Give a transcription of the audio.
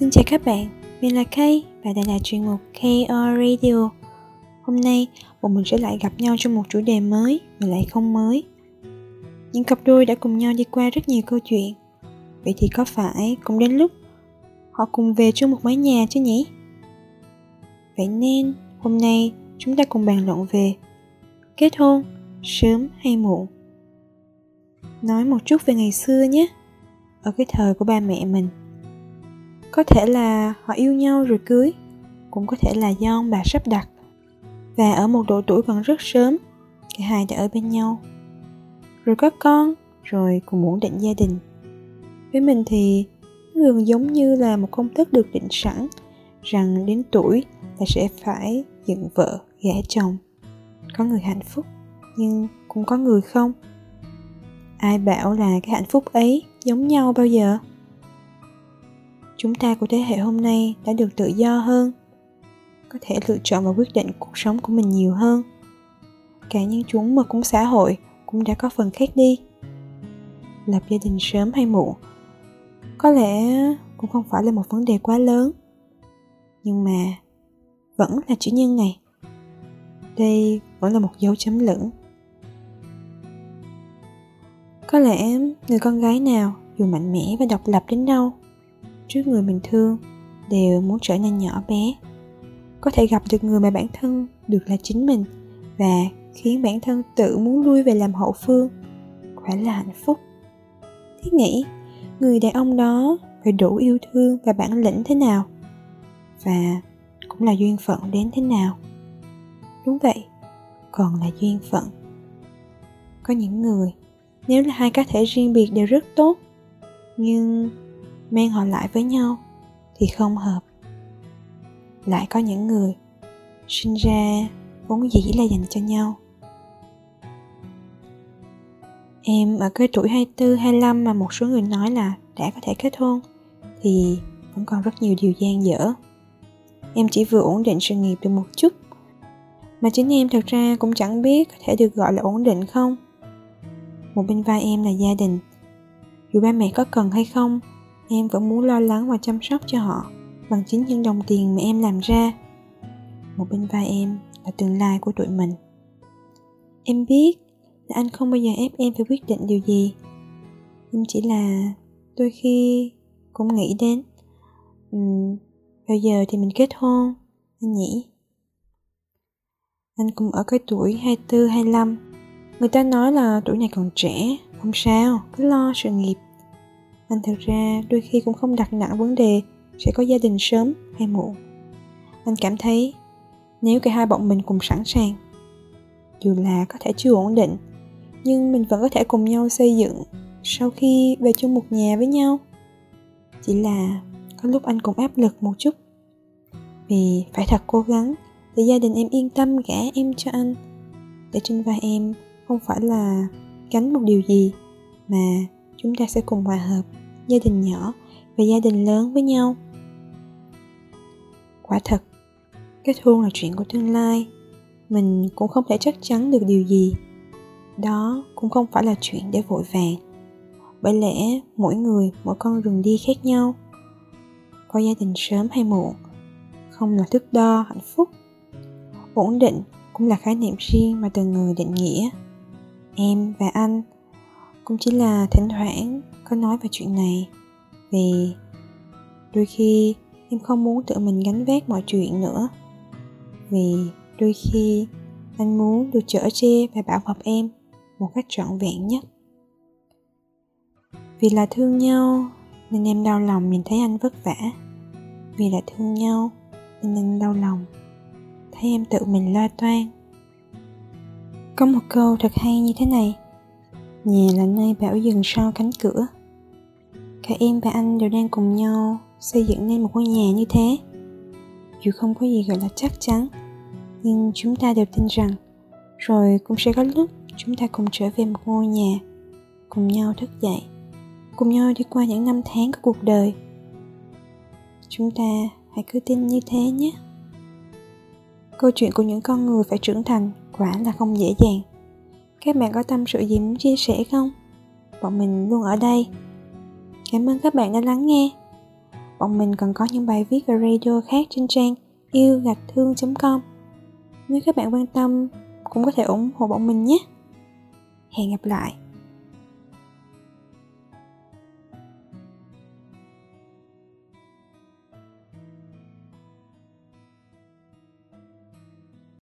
Xin chào các bạn, mình là Kay và đây là chuyên mục KR Radio. Hôm nay, bọn mình sẽ lại gặp nhau trong một chủ đề mới mà lại không mới. Những cặp đôi đã cùng nhau đi qua rất nhiều câu chuyện. Vậy thì có phải cũng đến lúc họ cùng về chung một mái nhà chứ nhỉ? Vậy nên, hôm nay chúng ta cùng bàn luận về kết hôn, sớm hay muộn. Nói một chút về ngày xưa nhé, ở cái thời của ba mẹ mình có thể là họ yêu nhau rồi cưới, cũng có thể là do ông bà sắp đặt. Và ở một độ tuổi còn rất sớm, cả hai đã ở bên nhau. Rồi có con, rồi cùng muốn định gia đình. Với mình thì, nó gần giống như là một công thức được định sẵn, rằng đến tuổi là sẽ phải dựng vợ, gả chồng. Có người hạnh phúc, nhưng cũng có người không. Ai bảo là cái hạnh phúc ấy giống nhau bao giờ? Chúng ta của thế hệ hôm nay đã được tự do hơn, có thể lựa chọn và quyết định cuộc sống của mình nhiều hơn. Cả những chúng mà cũng xã hội cũng đã có phần khác đi. Lập gia đình sớm hay muộn, có lẽ cũng không phải là một vấn đề quá lớn. Nhưng mà vẫn là chữ nhân này đây vẫn là một dấu chấm lửng. Có lẽ người con gái nào dù mạnh mẽ và độc lập đến đâu trước người mình thương, đều muốn trở nên nhỏ bé. Có thể gặp được người mà bản thân được là chính mình và khiến bản thân tự muốn lui về làm hậu phương, quả là hạnh phúc. Thiết nghĩ, người đàn ông đó phải đủ yêu thương và bản lĩnh thế nào và cũng là duyên phận đến thế nào? Đúng vậy, còn là duyên phận. Có những người, nếu là hai cá thể riêng biệt đều rất tốt, nhưng mang họ lại với nhau thì không hợp lại có những người sinh ra vốn dĩ là dành cho nhau em ở cái tuổi 24, 25 mà một số người nói là đã có thể kết hôn thì vẫn còn rất nhiều điều gian dở. Em chỉ vừa ổn định sự nghiệp được một chút mà chính em thật ra cũng chẳng biết có thể được gọi là ổn định không. Một bên vai em là gia đình. Dù ba mẹ có cần hay không em vẫn muốn lo lắng và chăm sóc cho họ bằng chính những đồng tiền mà em làm ra. Một bên vai em là tương lai của tụi mình. Em biết là anh không bao giờ ép em phải quyết định điều gì. Nhưng chỉ là đôi khi cũng nghĩ đến um, bao giờ thì mình kết hôn? anh nhỉ. Anh cũng ở cái tuổi 24, 25 Người ta nói là tuổi này còn trẻ Không sao, cứ lo sự nghiệp anh thật ra, đôi khi cũng không đặt nặng vấn đề, sẽ có gia đình sớm hay muộn. Anh cảm thấy, nếu cả hai bọn mình cùng sẵn sàng, dù là có thể chưa ổn định, nhưng mình vẫn có thể cùng nhau xây dựng sau khi về chung một nhà với nhau. Chỉ là có lúc anh cũng áp lực một chút, vì phải thật cố gắng để gia đình em yên tâm, gả em cho anh. Để trên vai em không phải là gánh một điều gì, mà chúng ta sẽ cùng hòa hợp gia đình nhỏ và gia đình lớn với nhau. Quả thật, kết hôn là chuyện của tương lai. Mình cũng không thể chắc chắn được điều gì. Đó cũng không phải là chuyện để vội vàng. Bởi lẽ mỗi người, mỗi con đường đi khác nhau. Có gia đình sớm hay muộn, không là thước đo hạnh phúc. Ổn định cũng là khái niệm riêng mà từng người định nghĩa. Em và anh cũng chỉ là thỉnh thoảng có nói về chuyện này. Vì đôi khi em không muốn tự mình gánh vác mọi chuyện nữa. Vì đôi khi anh muốn được chở che và bảo bọc em một cách trọn vẹn nhất. Vì là thương nhau nên em đau lòng nhìn thấy anh vất vả. Vì là thương nhau nên anh đau lòng thấy em tự mình lo toan. Có một câu thật hay như thế này nhà là nơi bảo dừng sau cánh cửa. Cả em và anh đều đang cùng nhau xây dựng nên một ngôi nhà như thế. Dù không có gì gọi là chắc chắn, nhưng chúng ta đều tin rằng rồi cũng sẽ có lúc chúng ta cùng trở về một ngôi nhà, cùng nhau thức dậy, cùng nhau đi qua những năm tháng của cuộc đời. Chúng ta hãy cứ tin như thế nhé. Câu chuyện của những con người phải trưởng thành quả là không dễ dàng các bạn có tâm sự gì muốn chia sẻ không bọn mình luôn ở đây Cảm ơn các bạn đã lắng nghe. bọn mình còn có những bài viết và radio khác trên trang yêu gạch thương.com. Nếu các bạn quan tâm, cũng có thể ủng hộ bọn mình nhé. Hẹn gặp lại.